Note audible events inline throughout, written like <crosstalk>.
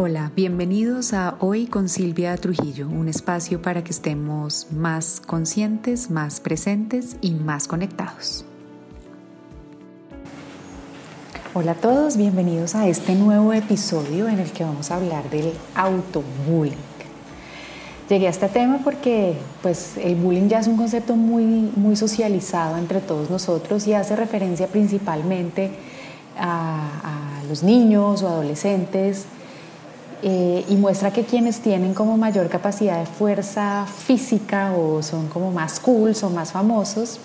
Hola, bienvenidos a Hoy con Silvia Trujillo, un espacio para que estemos más conscientes, más presentes y más conectados. Hola a todos, bienvenidos a este nuevo episodio en el que vamos a hablar del autobullying. Llegué a este tema porque pues, el bullying ya es un concepto muy, muy socializado entre todos nosotros y hace referencia principalmente a, a los niños o adolescentes eh, y muestra que quienes tienen como mayor capacidad de fuerza física o son como más cool, son más famosos,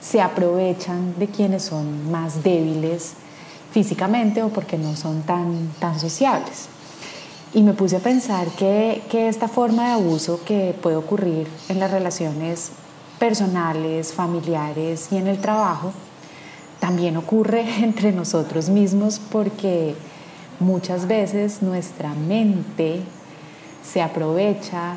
se aprovechan de quienes son más débiles físicamente o porque no son tan, tan sociables. Y me puse a pensar que, que esta forma de abuso que puede ocurrir en las relaciones personales, familiares y en el trabajo, también ocurre <laughs> entre nosotros mismos porque Muchas veces nuestra mente se aprovecha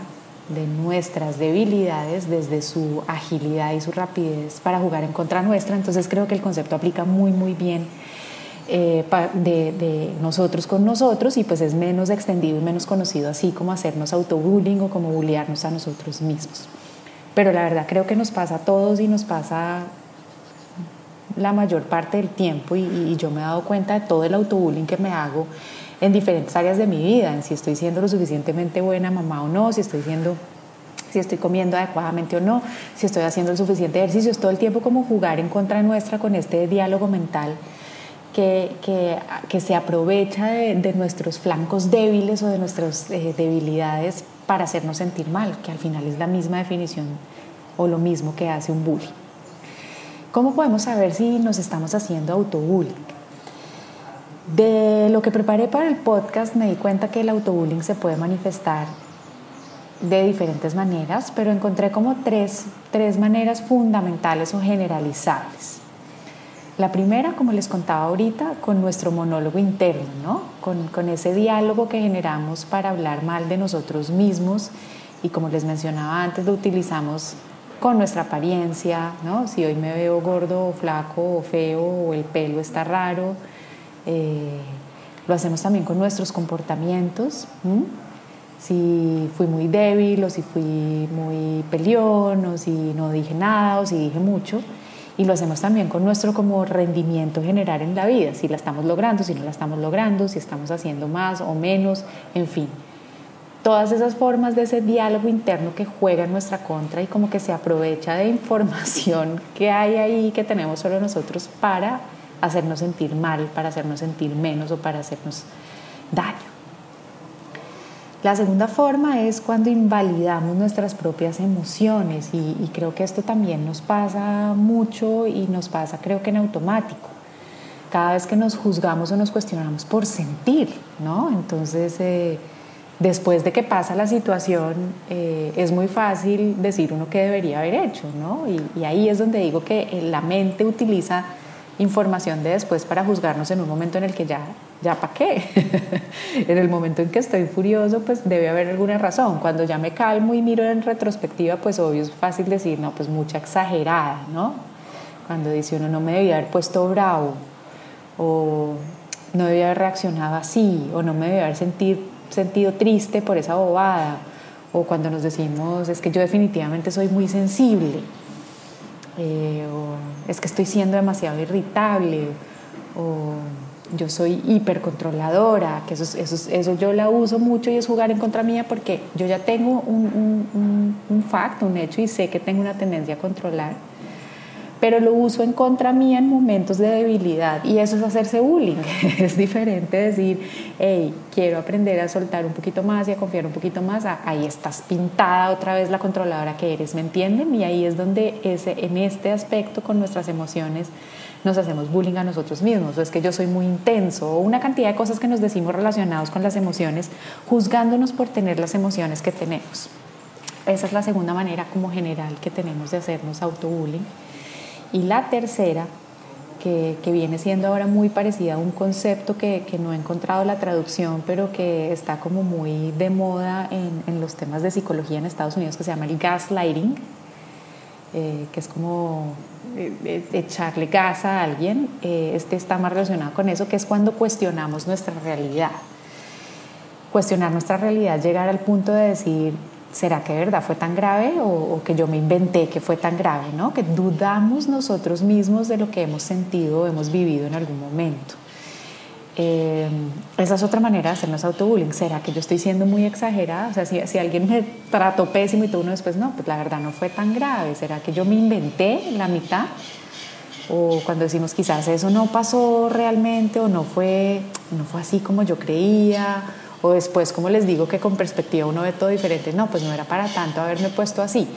de nuestras debilidades desde su agilidad y su rapidez para jugar en contra nuestra. Entonces creo que el concepto aplica muy, muy bien eh, de, nosotros con nosotros y pues es menos extendido y menos conocido así como hacernos autobullying o como bullearnos a nosotros mismos. Pero la verdad creo que nos pasa a todos y nos pasa la mayor parte del tiempo y, yo me he dado cuenta de todo el autobullying que me hago en diferentes áreas de mi vida, en si estoy siendo lo suficientemente buena mamá o no, si estoy si estoy comiendo adecuadamente o no, si estoy haciendo el suficiente ejercicio, es todo el tiempo como jugar en contra nuestra con este diálogo mental que, que, que se aprovecha de, nuestros flancos débiles o de nuestras eh, debilidades para hacernos sentir mal, que al final es la misma definición o lo mismo que hace un bullying. ¿Cómo podemos saber si nos estamos haciendo autobullying? De lo que preparé para el podcast me di cuenta que el autobullying se puede manifestar de diferentes maneras, pero encontré como tres, tres maneras fundamentales o generalizables. La primera, como les contaba ahorita, con nuestro monólogo interno, ¿no? con, con ese diálogo que generamos para hablar mal de nosotros mismos y como les mencionaba antes, lo utilizamos con nuestra apariencia, ¿no? si hoy me veo gordo o flaco o feo o el pelo está raro. Eh, lo hacemos también con nuestros comportamientos. Si fui muy débil o si fui muy peleón o si no dije nada o si dije mucho. Y lo hacemos también con nuestro como rendimiento general en la vida, si la estamos logrando, si no la estamos logrando, si estamos haciendo más o menos, en fin todas esas formas de ese diálogo interno que juega en nuestra contra y como que se aprovecha de información <laughs> que hay ahí que tenemos solo nosotros para hacernos sentir mal, para hacernos sentir menos o para hacernos daño. La segunda forma es cuando invalidamos nuestras propias emociones y, y, creo que esto también nos pasa mucho y nos pasa creo que en automático. Cada vez que nos juzgamos o nos cuestionamos por sentir, ¿no? Entonces... Eh, después de que pasa la situación, eh, es muy fácil decir uno qué debería haber hecho, ¿no? Y, ahí es donde digo que eh, la mente utiliza información de después para juzgarnos en un momento en el que ya, ya para qué. <laughs> en el momento en que estoy furioso, pues debe haber alguna razón. Cuando ya me calmo y miro en retrospectiva, pues obvio es fácil decir, no, pues mucha exagerada, ¿no? Cuando dice uno, no me debía haber puesto bravo, o no debía haber reaccionado así, o no me debía haber sentido sentido triste por esa bobada, o cuando nos decimos, es que yo definitivamente soy muy sensible, eh, o es que estoy siendo demasiado irritable, o yo soy hipercontroladora, que eso, eso, eso yo la uso mucho y es jugar en contra mía porque yo ya tengo un, un, un, un fact, un hecho y sé que tengo una tendencia a controlar pero lo uso en contra mía en momentos de debilidad y eso es hacerse bullying. <laughs> es diferente decir, hey, quiero aprender a soltar un poquito más y a confiar un poquito más, ahí estás pintada otra vez la controladora que eres, ¿me entienden? Y ahí es donde ese, en este aspecto con nuestras emociones nos hacemos bullying a nosotros mismos, o es que yo soy muy intenso, o una cantidad de cosas que nos decimos relacionados con las emociones, juzgándonos por tener las emociones que tenemos. Esa es la segunda manera como general que tenemos de hacernos autobullying. Y la tercera, que, viene siendo ahora muy parecida a un concepto que, no he encontrado la traducción, pero que está como muy de moda en, los temas de psicología en Estados Unidos, que se llama el gaslighting, eh, que es como eh, eh, echarle gas a alguien. este está más relacionado con eso, que es cuando cuestionamos nuestra realidad. cuestionar nuestra realidad, llegar al punto de decir, ¿será que de verdad fue tan grave o, que yo me inventé que fue tan grave? ¿no? Que dudamos nosotros mismos de lo que hemos sentido o hemos vivido en algún momento. Eh, esa es otra manera de hacernos autobullying. ¿Será que yo estoy siendo muy exagerada? O sea, si, alguien me trató pésimo y todo uno después, no, pues la verdad no fue tan grave. ¿Será que yo me inventé la mitad? O cuando decimos quizás eso no pasó realmente o no fue, no fue así como yo creía. O después, como les digo, que con perspectiva uno ve todo diferente. No, pues no era para tanto haberme puesto así.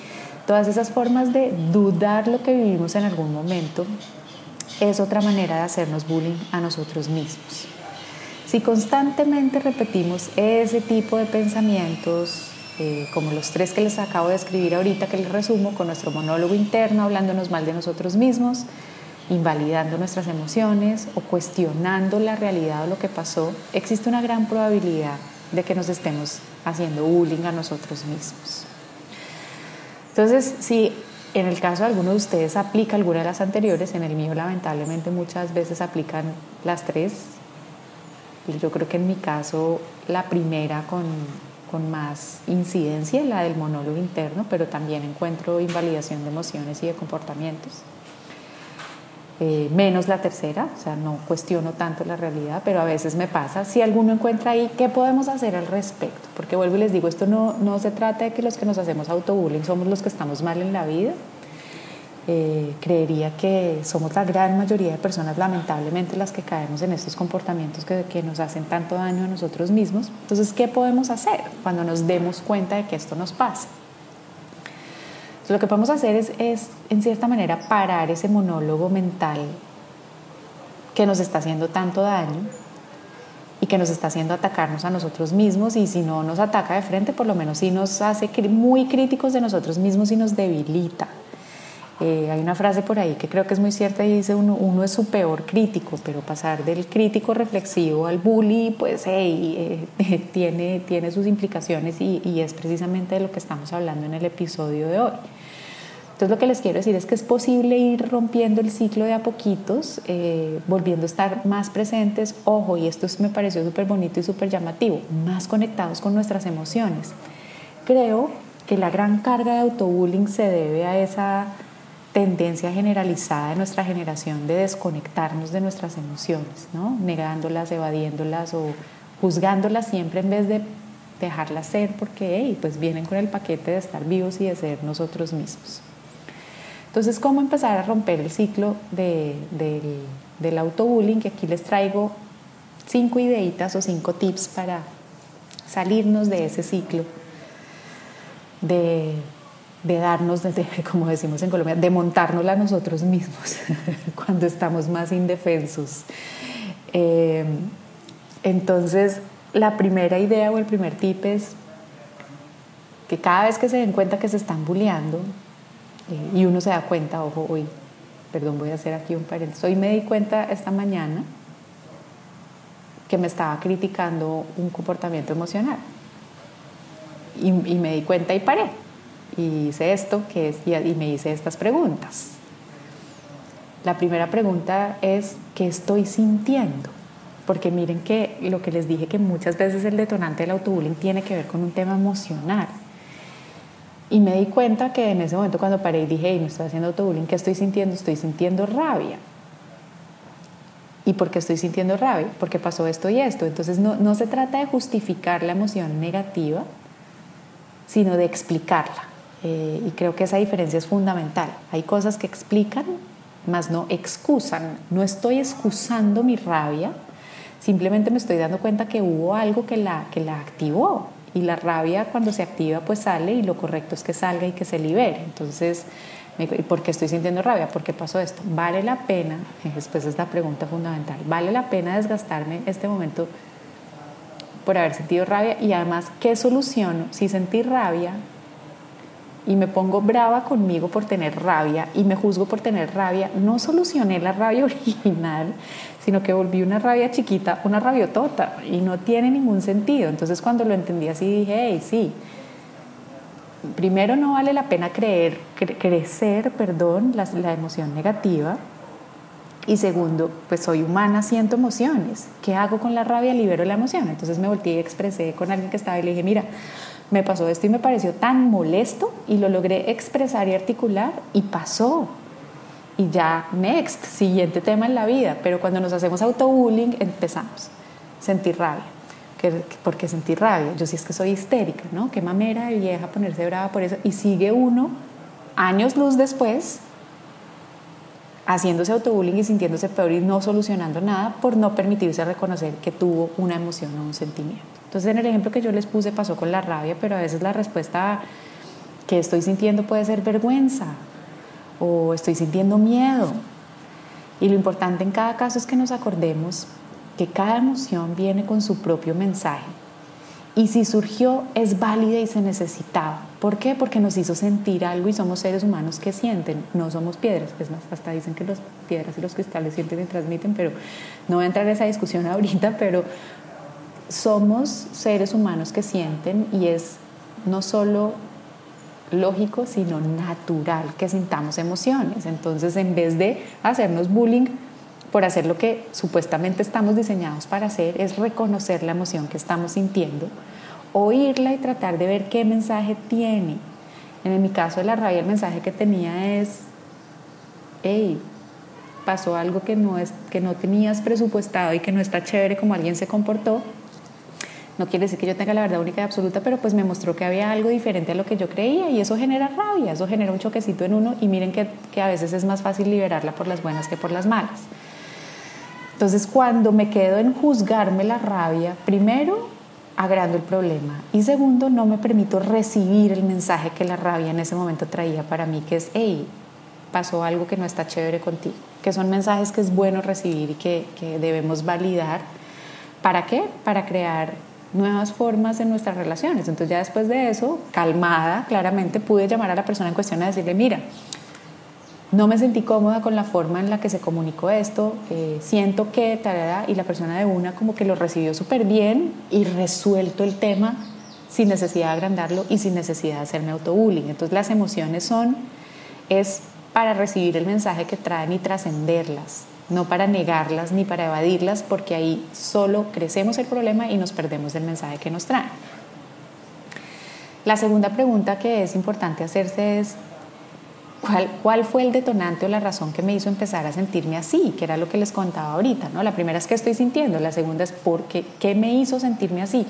Todas esas formas de dudar lo que vivimos en algún momento es otra manera de hacernos bullying a nosotros mismos. Si constantemente repetimos ese tipo de pensamientos, eh, como los tres que les acabo de escribir ahorita, que les resumo, con nuestro monólogo interno, hablándonos mal de nosotros mismos, invalidando nuestras emociones o cuestionando la realidad o lo que pasó, existe una gran probabilidad de que nos estemos haciendo bullying a nosotros mismos. Entonces, si en el caso de alguno de ustedes aplica alguna de las anteriores, en el mío lamentablemente muchas veces aplican las tres. Y yo creo que en mi caso la primera con, con más incidencia, la del monólogo interno, pero también encuentro invalidación de emociones y de comportamientos. Eh, menos la tercera, o sea, no cuestiono tanto la realidad, pero a veces me pasa. Si alguno encuentra ahí, ¿qué podemos hacer al respecto? Porque vuelvo y les digo, esto no, no se trata de que los que nos hacemos autobullying somos los que estamos mal en la vida. Eh, creería que somos la gran mayoría de personas, lamentablemente, las que caemos en estos comportamientos que, que nos hacen tanto daño a nosotros mismos. Entonces, ¿qué podemos hacer cuando nos demos cuenta de que esto nos pasa? Lo que podemos hacer es, es, en cierta manera, parar ese monólogo mental que nos está haciendo tanto daño y que nos está haciendo atacarnos a nosotros mismos y si no nos ataca de frente, por lo menos sí nos hace muy críticos de nosotros mismos y nos debilita. Eh, hay una frase por ahí que creo que es muy cierta y dice uno, uno es su peor crítico, pero pasar del crítico reflexivo al bully, pues hey, eh, <laughs> tiene, tiene sus implicaciones y, es precisamente de lo que estamos hablando en el episodio de hoy. Entonces lo que les quiero decir es que es posible ir rompiendo el ciclo de a poquitos, eh, volviendo a estar más presentes, ojo, y esto me pareció súper bonito y súper llamativo, más conectados con nuestras emociones. Creo que la gran carga de autobullying se debe a esa tendencia generalizada de nuestra generación de desconectarnos de nuestras emociones, ¿no? negándolas, evadiéndolas o juzgándolas siempre en vez de dejarlas ser porque pues vienen con el paquete de estar vivos y de ser nosotros mismos. Entonces, ¿cómo empezar a romper el ciclo del, del autobullying? Que aquí les traigo cinco ideitas o cinco tips para salirnos de ese ciclo, de, darnos, <laughs> como decimos en Colombia, de montárnosla a nosotros mismos <laughs> cuando estamos más indefensos. Eh, entonces, la primera idea o el primer tip es que cada vez que se den cuenta que se están bulleando, y uno se da cuenta, ojo, hoy, perdón, voy a hacer aquí un paréntesis, hoy me di cuenta esta mañana que me estaba criticando un comportamiento emocional. Y, me di cuenta y paré. Y hice esto, que es, y, me hice estas preguntas. La primera pregunta es, ¿qué estoy sintiendo? Porque miren que lo que les dije, que muchas veces el detonante del autobullying tiene que ver con un tema emocional. Y me di cuenta que en ese momento cuando paré y dije, hey, me estoy haciendo autobullying, ¿qué estoy sintiendo? Estoy sintiendo rabia. ¿Y por qué estoy sintiendo rabia? Porque pasó esto y esto. Entonces no, no se trata de justificar la emoción negativa, sino de explicarla. Eh, y creo que esa diferencia es fundamental. Hay cosas que explican, más no excusan. No estoy excusando mi rabia, simplemente me estoy dando cuenta que hubo algo que la, que la activó y la rabia cuando se activa pues sale y lo correcto es que salga y que se libere. Entonces, ¿y por qué estoy sintiendo rabia? ¿Por qué pasó esto? ¿Vale la pena? Después es la pregunta fundamental. ¿Vale la pena desgastarme este momento por haber sentido rabia? Y además, ¿qué soluciono si sentí rabia y me pongo brava conmigo por tener rabia y me juzgo por tener rabia, no solucioné la rabia <laughs> original, sino que volví una rabia chiquita, una rabiotota, y no tiene ningún sentido. Entonces cuando lo entendí así dije, hey, sí, primero no vale la pena creer, crecer, perdón, la, la emoción negativa, Y segundo, pues soy humana, siento emociones. ¿Qué hago con la rabia? Libero la emoción. Entonces me volteé y expresé con alguien que estaba y le dije, mira, me pasó esto y me pareció tan molesto y lo logré expresar y articular y pasó. Y ya, next, siguiente tema en la vida. Pero cuando nos hacemos autobullying empezamos a sentir rabia. ¿Por qué sentir rabia? Yo sí es que soy histérica, ¿no? Qué mamera de vieja ponerse brava por eso. Y sigue uno, años luz después, haciéndose autobullying y sintiéndose peor y no solucionando nada por no permitirse reconocer que tuvo una emoción o un sentimiento. Entonces en el ejemplo que yo les puse pasó con la rabia, pero a veces la respuesta que estoy sintiendo puede ser vergüenza o estoy sintiendo miedo. Y lo importante en cada caso es que nos acordemos que cada emoción viene con su propio mensaje y si surgió es válida y se necesitaba. ¿Por qué? Porque nos hizo sentir algo y somos seres humanos que sienten, no somos piedras. Es más, hasta dicen que las piedras y los cristales sienten y transmiten, pero no voy a entrar en esa discusión ahorita, pero somos seres humanos que sienten y es no solo lógico, sino natural que sintamos emociones. Entonces, en vez de hacernos bullying por hacer lo que supuestamente estamos diseñados para hacer, es reconocer la emoción que estamos sintiendo, oírla y tratar de ver qué mensaje tiene. En mi caso de la rabia, el mensaje que tenía es, hey, pasó algo que no, es, que no tenías presupuestado y que no está chévere como alguien se comportó. No quiere decir que yo tenga la verdad única y absoluta, pero pues me mostró que había algo diferente a lo que yo creía y eso genera rabia, eso genera un choquecito en uno y miren que, que a veces es más fácil liberarla por las buenas que por las malas. Entonces, cuando me quedo en juzgarme la rabia, primero, agrando el problema y segundo, no me permito recibir el mensaje que la rabia en ese momento traía para mí, que es, hey, pasó algo que no está chévere contigo, que son mensajes que es bueno recibir y que, que debemos validar. ¿Para qué? Para crear nuevas formas en nuestras relaciones. Entonces ya después de eso, calmada, claramente pude llamar a la persona en cuestión a decirle, mira, no me sentí cómoda con la forma en la que se comunicó esto, eh, siento que, tarada, y la persona de una como que lo recibió súper bien y resuelto el tema sin necesidad de agrandarlo y sin necesidad de hacerme autobullying. Entonces las emociones son, es para recibir el mensaje que traen y trascenderlas, no para negarlas ni para evadirlas, porque ahí solo crecemos el problema y nos perdemos el mensaje que nos traen. La segunda pregunta que es importante hacerse es, ¿Cuál, fue el detonante o la razón que me hizo empezar a sentirme así? Que era lo que les contaba ahorita, ¿no? La primera es que estoy sintiendo, la segunda es por qué, qué me hizo sentirme así.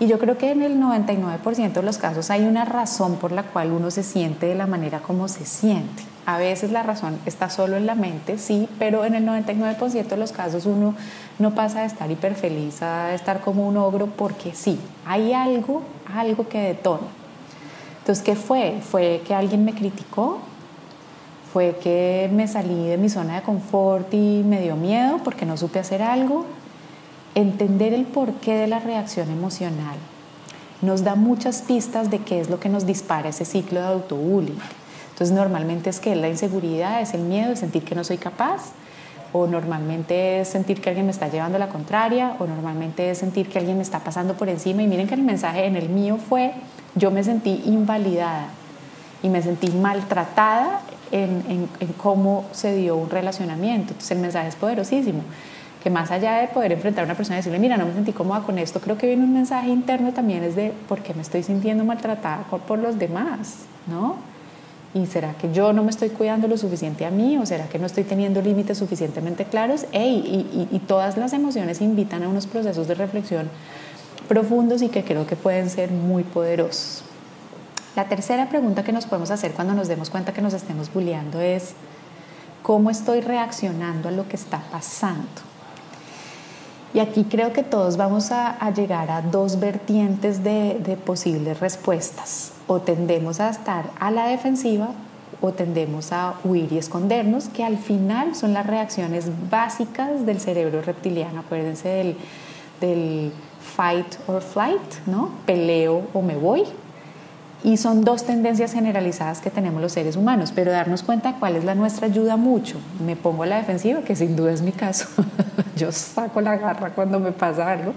Y yo creo que en el 99% de los casos hay una razón por la cual uno se siente de la manera como se siente. A veces la razón está solo en la mente, sí, pero en el 99% de los casos uno no pasa de estar hiper feliz a estar como un ogro porque sí, hay algo, algo que detona. Entonces, ¿qué fue? ¿Fue que alguien me criticó? ¿Fue que me salí de mi zona de confort y me dio miedo porque no supe hacer algo? Entender el porqué de la reacción emocional nos da muchas pistas de qué es lo que nos dispara ese ciclo de autobullying. Entonces, normalmente es que la inseguridad, es el miedo de sentir que no soy capaz, o normalmente es sentir que alguien me está llevando la contraria, o normalmente es sentir que alguien me está pasando por encima. Y miren que el mensaje en el mío fue, yo me sentí invalidada y me sentí maltratada en, cómo se dio un relacionamiento. Entonces el mensaje es poderosísimo, que más allá de poder enfrentar a una persona y decirle, mira, no me sentí cómoda con esto, creo que viene un mensaje interno también es de, ¿por qué me estoy sintiendo maltratada por los demás? ¿No? ¿Y será que yo no me estoy cuidando lo suficiente a mí? ¿O será que no estoy teniendo límites suficientemente claros? y, y, todas las emociones invitan a unos procesos de reflexión profundos y que creo que pueden ser muy poderosos. La tercera pregunta que nos podemos hacer cuando nos demos cuenta que nos estemos bulleando es, ¿cómo estoy reaccionando a lo que está pasando? Y aquí creo que todos vamos a, llegar a dos vertientes de, de posibles respuestas o tendemos a estar a la defensiva o tendemos a huir y escondernos, que al final son las reacciones básicas del cerebro reptiliano. Acuérdense del, del fight or flight, ¿no? Peleo o me voy. Y son dos tendencias generalizadas que tenemos los seres humanos, pero darnos cuenta cuál es la nuestra ayuda mucho. Me pongo a la defensiva, que sin duda es mi caso. <laughs> Yo saco la garra cuando me pasa algo.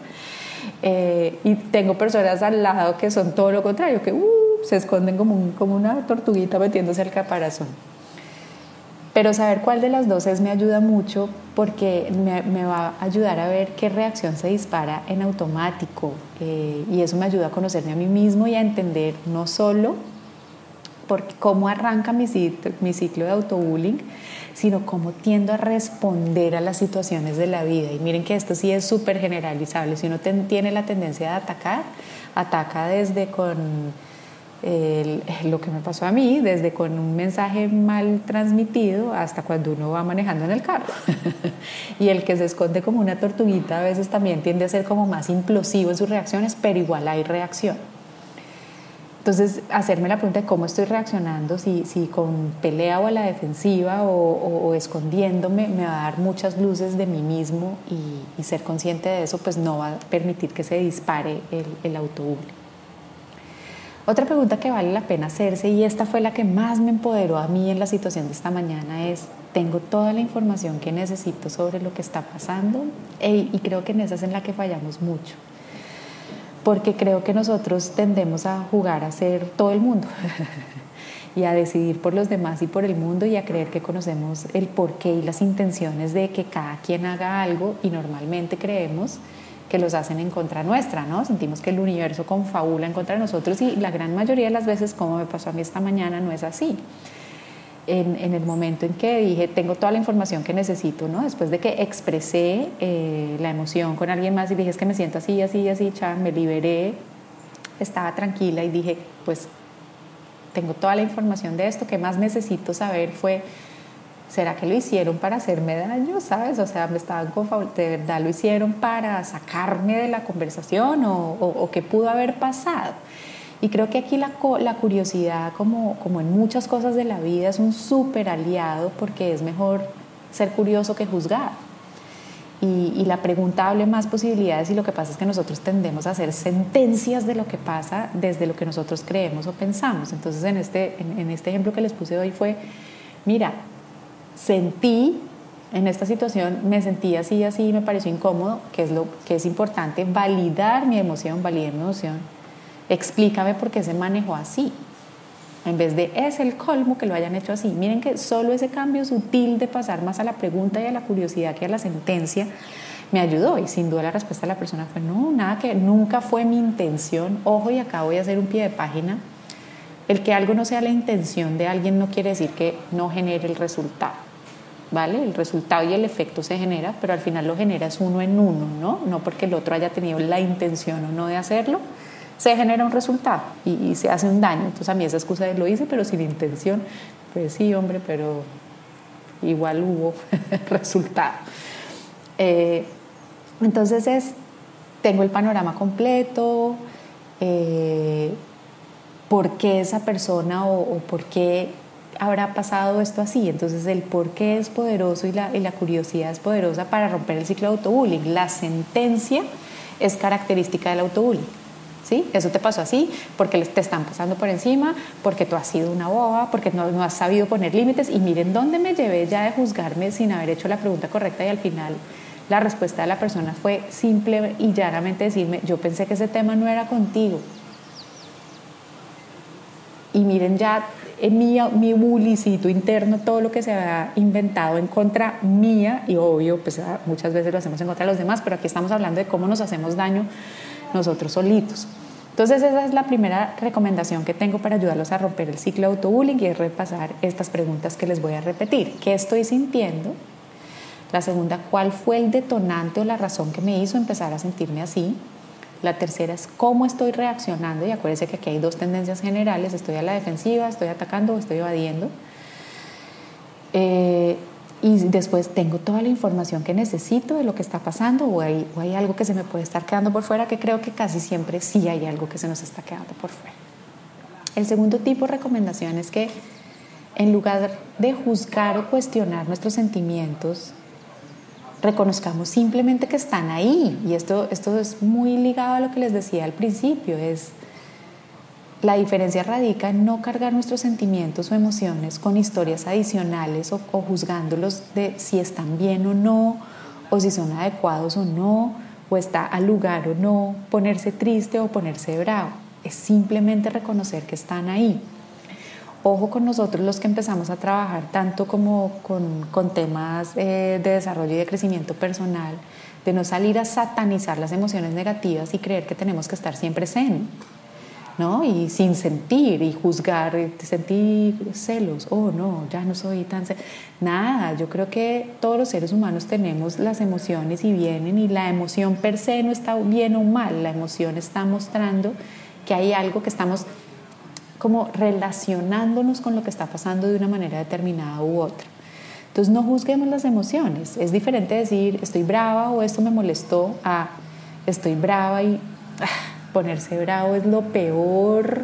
Eh, y tengo personas al lado que son todo lo contrario, que uh, se esconden como, como una tortuguita metiéndose al caparazón. Pero saber cuál de las dos es me ayuda mucho porque me, va a ayudar a ver qué reacción se dispara en automático eh, y eso me ayuda a conocerme a mí mismo y a entender no solo porque cómo arranca mi ciclo, mi ciclo de autobullying, sino cómo tiendo a responder a las situaciones de la vida. Y miren que esto sí es súper generalizable. Si uno tiene la tendencia de atacar, ataca desde con lo que me pasó a mí, desde con un mensaje mal transmitido hasta cuando uno va manejando en el carro. <laughs> y el que se esconde como una tortuguita a veces también tiende a ser como más implosivo en sus reacciones, pero igual hay reacción. Entonces, hacerme la pregunta de cómo estoy reaccionando, si, si con pelea o a la defensiva o, escondiéndome, me va a dar muchas luces de mí mismo y, ser consciente de eso, pues no va a permitir que se dispare el, el otra pregunta que vale la pena hacerse, y esta fue la que más me empoderó a mí en la situación de esta mañana, es, ¿tengo toda la información que necesito sobre lo que está pasando? y creo que en esa es en la que fallamos mucho, porque creo que nosotros tendemos a jugar a ser todo el mundo. <laughs> y a decidir por los demás y por el mundo y a creer que conocemos el porqué y las intenciones de que cada quien haga algo y normalmente creemos que los hacen en contra nuestra, ¿no? Sentimos que el universo confabula en contra de nosotros y la gran mayoría de las veces, como me pasó a mí esta mañana, no es así. En, el momento en que dije, tengo toda la información que necesito, ¿no? Después de que expresé eh, la emoción con alguien más y dije, es que me siento así, así, así, ya me liberé, estaba tranquila y dije, pues tengo toda la información de esto, que más necesito saber fue ¿será que lo hicieron para hacerme daño? ¿Sabes? O sea, me estaban con ¿de verdad lo hicieron para sacarme de la conversación o, qué pudo haber pasado? Y creo que aquí la, la curiosidad, como, como en muchas cosas de la vida, es un súper aliado porque es mejor ser curioso que juzgar. Y, y, la pregunta hable más posibilidades y lo que pasa es que nosotros tendemos a hacer sentencias de lo que pasa desde lo que nosotros creemos o pensamos. Entonces en este, en este ejemplo que les puse hoy fue, mira, sentí en esta situación, me sentí así, así, me pareció incómodo, que es lo que es importante, validar mi emoción, validar mi emoción. Explícame por qué se manejó así. En vez de es el colmo que lo hayan hecho así. Miren que solo ese cambio sutil de pasar más a la pregunta y a la curiosidad que a la sentencia me ayudó y sin duda la respuesta de la persona fue no, nada que nunca fue mi intención. Ojo y acá voy a hacer un pie de página el que algo no sea la intención de alguien no quiere decir que no genere el resultado. ¿Vale? El resultado y el efecto se genera, pero al final lo generas uno en uno, ¿no? No porque el otro haya tenido la intención o no de hacerlo, se genera un resultado y, se hace un daño. Entonces a mí esa excusa de lo hice, pero sin intención, pues sí, hombre, pero igual hubo <laughs> resultado. Eh, entonces es, tengo el panorama completo, eh, por qué esa persona o, por qué habrá pasado esto así. Entonces el por qué es poderoso y la, y la curiosidad es poderosa para romper el ciclo de autobullying. La sentencia es característica del autobullying. ¿Sí? Eso te pasó así, porque te están pasando por encima, porque tú has sido una boba, porque no, no has sabido poner límites. Y miren dónde me llevé ya de juzgarme sin haber hecho la pregunta correcta y al final la respuesta de la persona fue simple y llanamente decirme, yo pensé que ese tema no era contigo, y miren ya en mi, mi interno todo lo que se ha inventado en contra mía y obvio, pues ah, muchas veces lo hacemos en contra de los demás, pero aquí estamos hablando de cómo nos hacemos daño nosotros solitos. Entonces esa es la primera recomendación que tengo para ayudarlos a romper el ciclo de autobullying y es repasar estas preguntas que les voy a repetir. ¿Qué estoy sintiendo? La segunda, ¿cuál fue el detonante o la razón que me hizo empezar a sentirme así? La tercera es cómo estoy reaccionando y acuérdense que aquí hay dos tendencias generales, estoy a la defensiva, estoy atacando o estoy evadiendo. Eh, y después tengo toda la información que necesito de lo que está pasando o hay, o hay algo que se me puede estar quedando por fuera, que creo que casi siempre sí hay algo que se nos está quedando por fuera. El segundo tipo de recomendación es que en lugar de juzgar o cuestionar nuestros sentimientos, reconozcamos simplemente que están ahí. Y esto, esto es muy ligado a lo que les decía al principio, es la diferencia radica en no cargar nuestros sentimientos o emociones con historias adicionales o, o juzgándolos de si están bien o no, o si son adecuados o no, o está al lugar o no, ponerse triste o ponerse bravo. Es simplemente reconocer que están ahí. Ojo con nosotros los que empezamos a trabajar tanto como con, con temas eh, de desarrollo y de crecimiento personal, de no salir a satanizar las emociones negativas y creer que tenemos que estar siempre zen. ¿no? Y sin sentir y juzgar, sentir celos, oh no, ya no soy tan... Nada, yo creo que todos los seres humanos tenemos las emociones y vienen y la emoción per se no está bien o mal, la emoción está mostrando que hay algo que estamos como relacionándonos con lo que está pasando de una manera determinada u otra. Entonces no juzguemos las emociones. Es diferente decir estoy brava o esto me molestó a estoy brava y ah, ponerse bravo es lo peor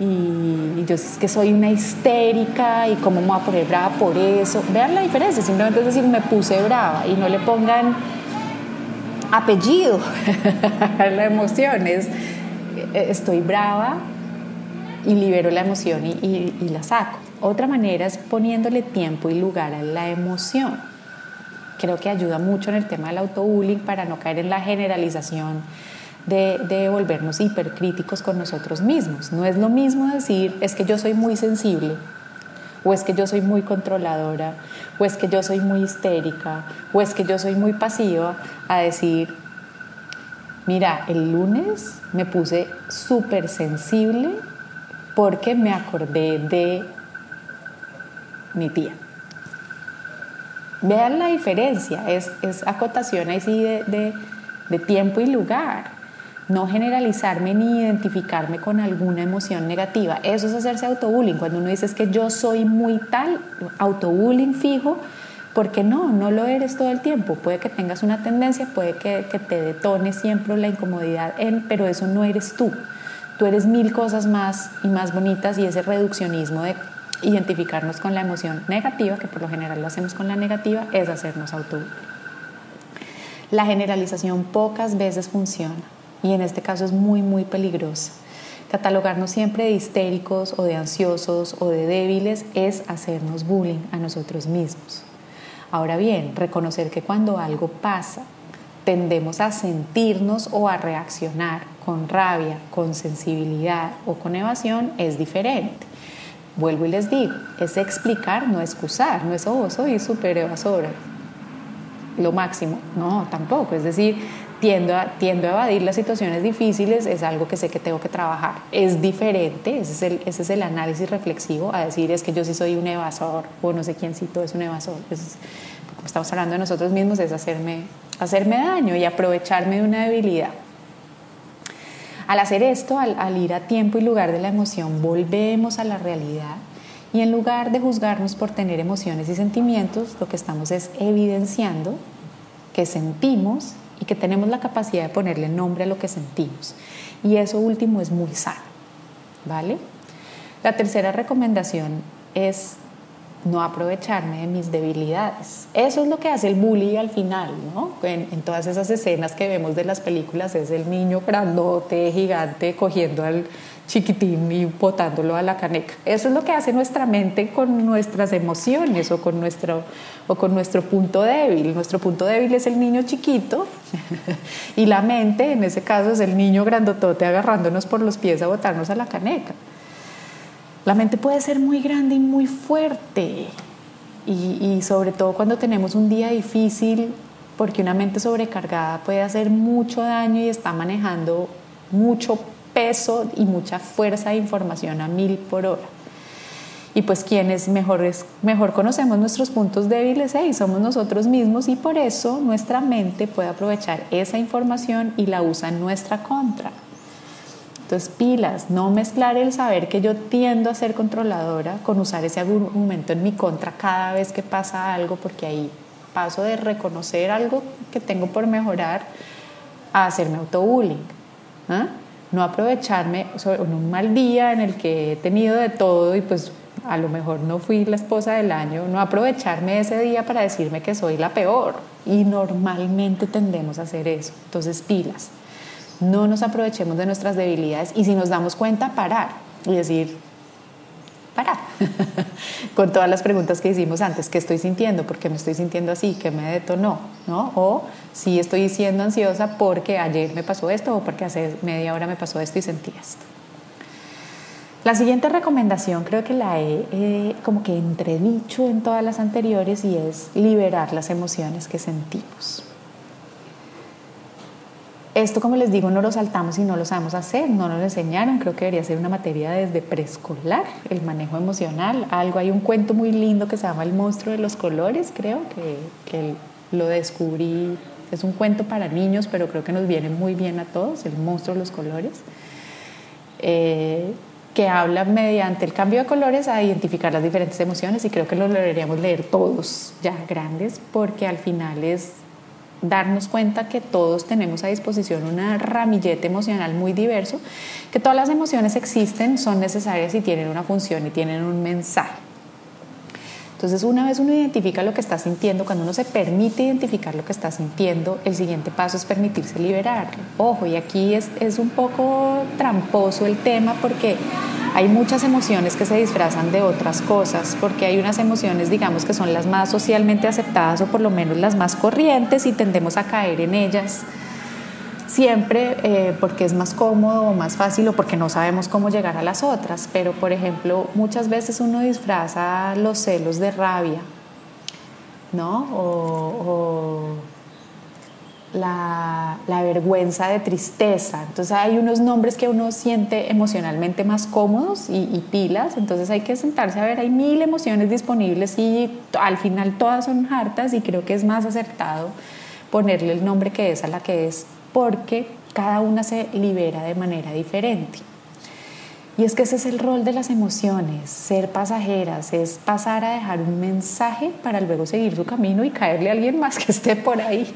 y, yo es que soy una histérica y cómo me voy a poner brava por eso. Vean la diferencia, simplemente es decir me puse brava y no le pongan apellido a <laughs> la emoción. Es estoy brava y libero la emoción y, la saco. Otra manera es poniéndole tiempo y lugar a la emoción. Creo que ayuda mucho en el tema del autobullying para no caer en la generalización de, de, volvernos hipercríticos con nosotros mismos. No es lo mismo decir, es que yo soy muy sensible, o es que yo soy muy controladora, o es que yo soy muy histérica, o es que yo soy muy pasiva, a decir, mira, el lunes me puse súper sensible porque me acordé de mi tía. Vean la diferencia, es, acotación ahí de, tiempo y lugar. No generalizarme ni identificarme con alguna emoción negativa. Eso es hacerse autobullying. Cuando uno dice es que yo soy muy tal, autobullying fijo, porque no, no lo eres todo el tiempo. Puede que tengas una tendencia, puede que, que te detone siempre la incomodidad, en, pero eso no eres tú tú eres mil cosas más y más bonitas y ese reduccionismo de identificarnos con la emoción negativa, que por lo general lo hacemos con la negativa, es hacernos auto. La generalización pocas veces funciona y en este caso es muy, muy peligrosa. Catalogarnos siempre de histéricos o de ansiosos o de débiles es hacernos bullying a nosotros mismos. Ahora bien, reconocer que cuando algo pasa, tendemos a sentirnos o a reaccionar con rabia, con sensibilidad o con evasión es diferente. Vuelvo y les digo, es explicar, no excusar, no es, oh, soy súper evasora, lo máximo, no, tampoco, es decir, tiendo a, tiendo a evadir las situaciones difíciles, es algo que sé que tengo que trabajar, es diferente, ese es el, ese es el análisis reflexivo, a decir es que yo sí soy un evasor, o no sé quién cito es un evasor, como estamos hablando de nosotros mismos, es hacerme, hacerme daño y aprovecharme de una debilidad. Al hacer esto, al, ir a tiempo y lugar de la emoción, volvemos a la realidad y en lugar de juzgarnos por tener emociones y sentimientos, lo que estamos es evidenciando que sentimos y que tenemos la capacidad de ponerle nombre a lo que sentimos. Y eso último es muy sano, ¿vale? La tercera recomendación es no aprovecharme de mis debilidades. Eso es lo que hace el bully al final, ¿no? En, todas esas escenas que vemos de las películas es el niño grandote, gigante, cogiendo al chiquitín y botándolo a la caneca. Eso es lo que hace nuestra mente con nuestras emociones o con nuestro, o con nuestro punto débil. Nuestro punto débil es el niño chiquito <laughs> y la mente, en ese caso, es el niño grandotote agarrándonos por los pies a botarnos a la caneca. La mente puede ser muy grande y muy fuerte y, sobre todo cuando tenemos un día difícil, porque una mente sobrecargada puede hacer mucho daño y está manejando mucho peso y mucha fuerza de información a mil por hora. Y pues quienes mejor, mejor conocemos nuestros puntos débiles hey, somos nosotros mismos y por eso nuestra mente puede aprovechar esa información y la usa en nuestra contra. Entonces, pilas, no mezclar el saber que yo tiendo a ser controladora con usar ese argumento en mi contra cada vez que pasa algo, porque ahí paso de reconocer algo que tengo por mejorar a hacerme autobullying. ¿ah? No aprovecharme en un mal día en el que he tenido de todo y pues a lo mejor no fui la esposa del año, no aprovecharme ese día para decirme que soy la peor. Y normalmente tendemos a hacer eso. Entonces, pilas no nos aprovechemos de nuestras debilidades y si nos damos cuenta, parar y decir, parar. <laughs> Con todas las preguntas que hicimos antes, ¿qué estoy sintiendo? ¿Por qué me estoy sintiendo así? ¿Qué me detonó? ¿No? O si estoy siendo ansiosa porque ayer me pasó esto o porque hace media hora me pasó esto y sentí esto. La siguiente recomendación creo que la he como que entredicho en todas las anteriores y es liberar las emociones que sentimos. Esto, como les digo, no lo saltamos y no lo sabemos hacer, no nos lo enseñaron, creo que debería ser una materia desde preescolar, el manejo emocional, algo, hay un cuento muy lindo que se llama El monstruo de los colores, creo que, que lo descubrí, es un cuento para niños, pero creo que nos viene muy bien a todos, El monstruo de los colores. Eh, que habla mediante el cambio de colores a identificar las diferentes emociones y creo que lo deberíamos leer todos ya grandes porque al final es darnos cuenta que todos tenemos a disposición una ramillete emocional muy diverso, que todas las emociones existen, son necesarias y tienen una función y tienen un mensaje. Entonces, una vez uno identifica lo que está sintiendo, cuando uno se permite identificar lo que está sintiendo, el siguiente paso es permitirse liberarlo. Ojo, y aquí es, es un poco tramposo el tema porque hay muchas emociones que se disfrazan de otras cosas, porque hay unas emociones, digamos, que son las más socialmente aceptadas o por lo menos las más corrientes y tendemos a caer en ellas siempre eh, porque es más cómodo o más fácil o porque no sabemos cómo llegar a las otras. Pero, por ejemplo, muchas veces uno disfraza los celos de rabia, ¿no? O, la, vergüenza de tristeza. Entonces hay unos nombres que uno siente emocionalmente más cómodos y, y, pilas, entonces hay que sentarse a ver, hay mil emociones disponibles y al final todas son hartas y creo que es más acertado ponerle el nombre que es a la que es porque cada una se libera de manera diferente. Y es que ese es el rol de las emociones, ser pasajeras, es pasar a dejar un mensaje para luego seguir su camino y caerle a alguien más que esté por ahí.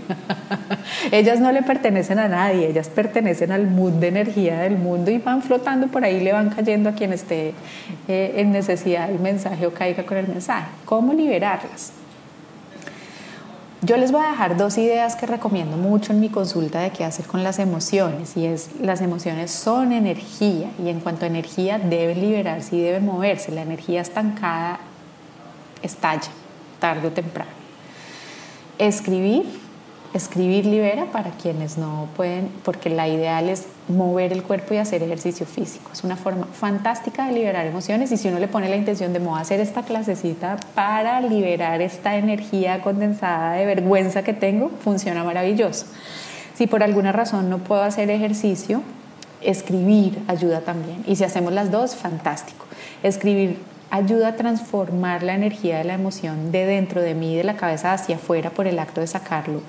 <laughs> ellas no le pertenecen a nadie, ellas pertenecen al mood de energía del mundo y van flotando por ahí, le van cayendo a quien esté eh, en necesidad del mensaje o caiga con el mensaje. ¿Cómo liberarlas? Yo les voy a dejar dos ideas que recomiendo mucho en mi consulta de qué hacer con las emociones y es las emociones son energía y en cuanto a energía deben liberarse y deben moverse. La energía estancada estalla tarde o temprano. Escribir Escribir libera para quienes no pueden, porque la ideal es mover el cuerpo y hacer ejercicio físico. Es una forma fantástica de liberar emociones y si uno le pone la intención de hacer esta clasecita para liberar esta energía condensada de vergüenza que tengo, funciona maravilloso. Si por alguna razón no puedo hacer ejercicio, escribir ayuda también. Y si hacemos las dos, fantástico. Escribir ayuda a transformar la energía de la emoción de dentro de mí, de la cabeza hacia afuera por el acto de sacarlo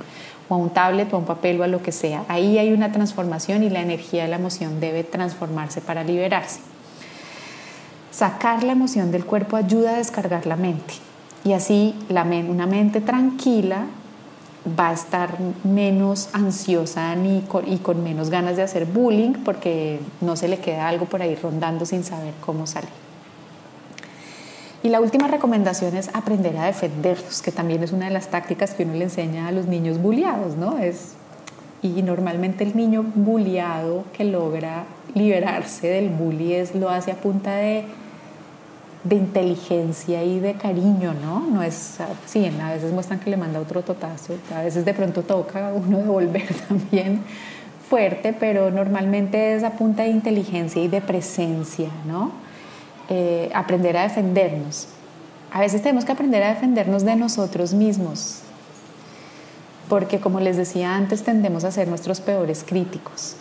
o a un tablet o a un papel o a lo que sea. Ahí hay una transformación y la energía de la emoción debe transformarse para liberarse. Sacar la emoción del cuerpo ayuda a descargar la mente y así una mente tranquila va a estar menos ansiosa ni y con menos ganas de hacer bullying porque no se le queda algo por ahí rondando sin saber cómo salir. Y la última recomendación es aprender a defenderlos, que también es una de las tácticas que uno le enseña a los niños bulliados, ¿no? Es, y normalmente el niño bulliado que logra liberarse del bully es, lo hace a punta de, de inteligencia y de cariño, ¿no? No es, sí, a veces muestran que le manda otro totazo, a veces de pronto toca uno <laughs> devolver también fuerte, pero normalmente es a punta de inteligencia y de presencia, ¿no? Eh, aprender a defendernos. A veces tenemos que aprender a defendernos de nosotros mismos, porque como les decía antes, tendemos a ser nuestros peores críticos.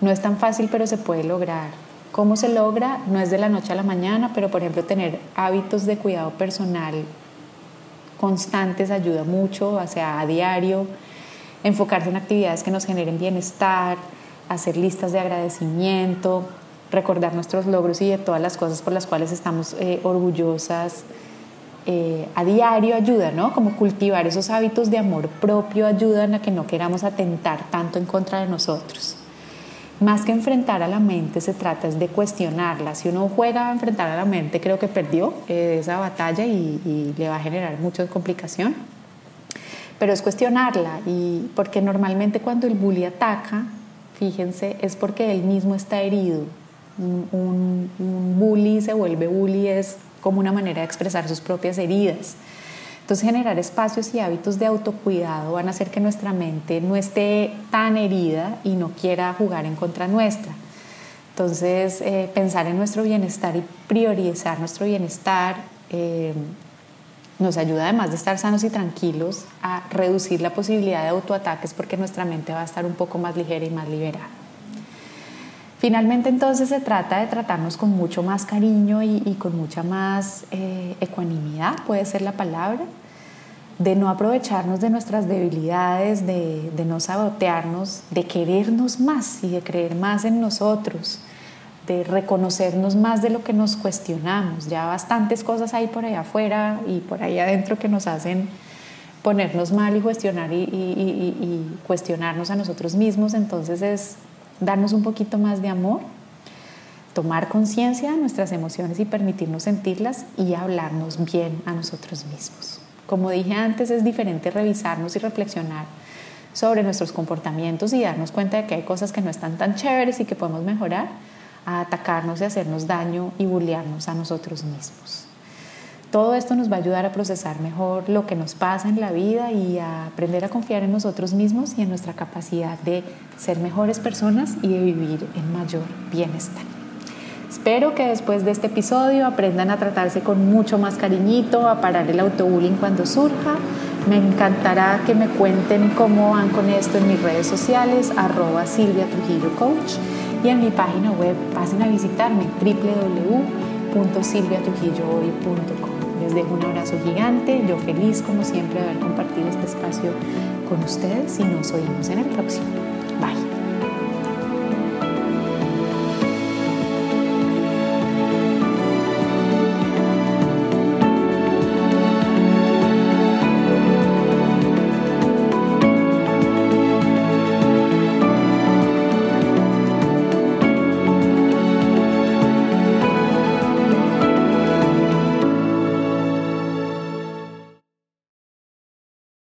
No es tan fácil, pero se puede lograr. ¿Cómo se logra? No es de la noche a la mañana, pero por ejemplo tener hábitos de cuidado personal constantes ayuda mucho, o sea, a diario, enfocarse en actividades que nos generen bienestar, hacer listas de agradecimiento, recordar nuestros logros y de todas las cosas por las cuales estamos eh, orgullosas. Eh, a diario ayuda, ¿no? Como cultivar esos hábitos de amor propio ayudan a que no queramos atentar tanto en contra de nosotros. Más que enfrentar a la mente, se trata de cuestionarla. Si uno juega a enfrentar a la mente, creo que perdió eh, esa batalla y, y, le va a generar mucha complicación. Pero es cuestionarla, y porque normalmente cuando el bully ataca, fíjense, es porque él mismo está herido, un, bully se vuelve bully es como una manera de expresar sus propias heridas. Entonces generar espacios y hábitos de autocuidado van a hacer que nuestra mente no esté tan herida y no quiera jugar en contra nuestra. Entonces, eh, pensar en nuestro bienestar y priorizar nuestro bienestar eh, nos ayuda, además de estar sanos y tranquilos, a reducir la posibilidad de autoataques porque nuestra mente va a estar un poco más ligera y más liberada. Finalmente, entonces, se trata de tratarnos con mucho más cariño y, con mucha más eh, ecuanimidad, puede ser la palabra, de no aprovecharnos de nuestras debilidades, de, no sabotearnos, de querernos más y de creer más en nosotros de reconocernos más de lo que nos cuestionamos. Ya bastantes cosas hay por allá afuera y por ahí adentro que nos hacen ponernos mal y cuestionar y, cuestionarnos a nosotros mismos. Entonces es darnos un poquito más de amor, tomar conciencia de nuestras emociones y permitirnos sentirlas y hablarnos bien a nosotros mismos. Como dije antes, es diferente revisarnos y reflexionar sobre nuestros comportamientos y darnos cuenta de que hay cosas que no están tan chéveres y que podemos mejorar a atacarnos y hacernos daño y bullearnos a nosotros mismos. Todo esto nos va a ayudar a procesar mejor lo que nos pasa en la vida y a aprender a confiar en nosotros mismos y en nuestra capacidad de ser mejores personas y de vivir en mayor bienestar. Espero que después de este episodio aprendan a tratarse con mucho más cariñito, a parar el autobullying cuando surja. Me encantará que me cuenten cómo van con esto en mis redes sociales, arroba y en mi página web pasen a visitarme www.silviatrujillohoy.com. Les dejo un abrazo gigante, yo feliz como siempre de haber compartido este espacio con ustedes y nos oímos en el próximo. Bye.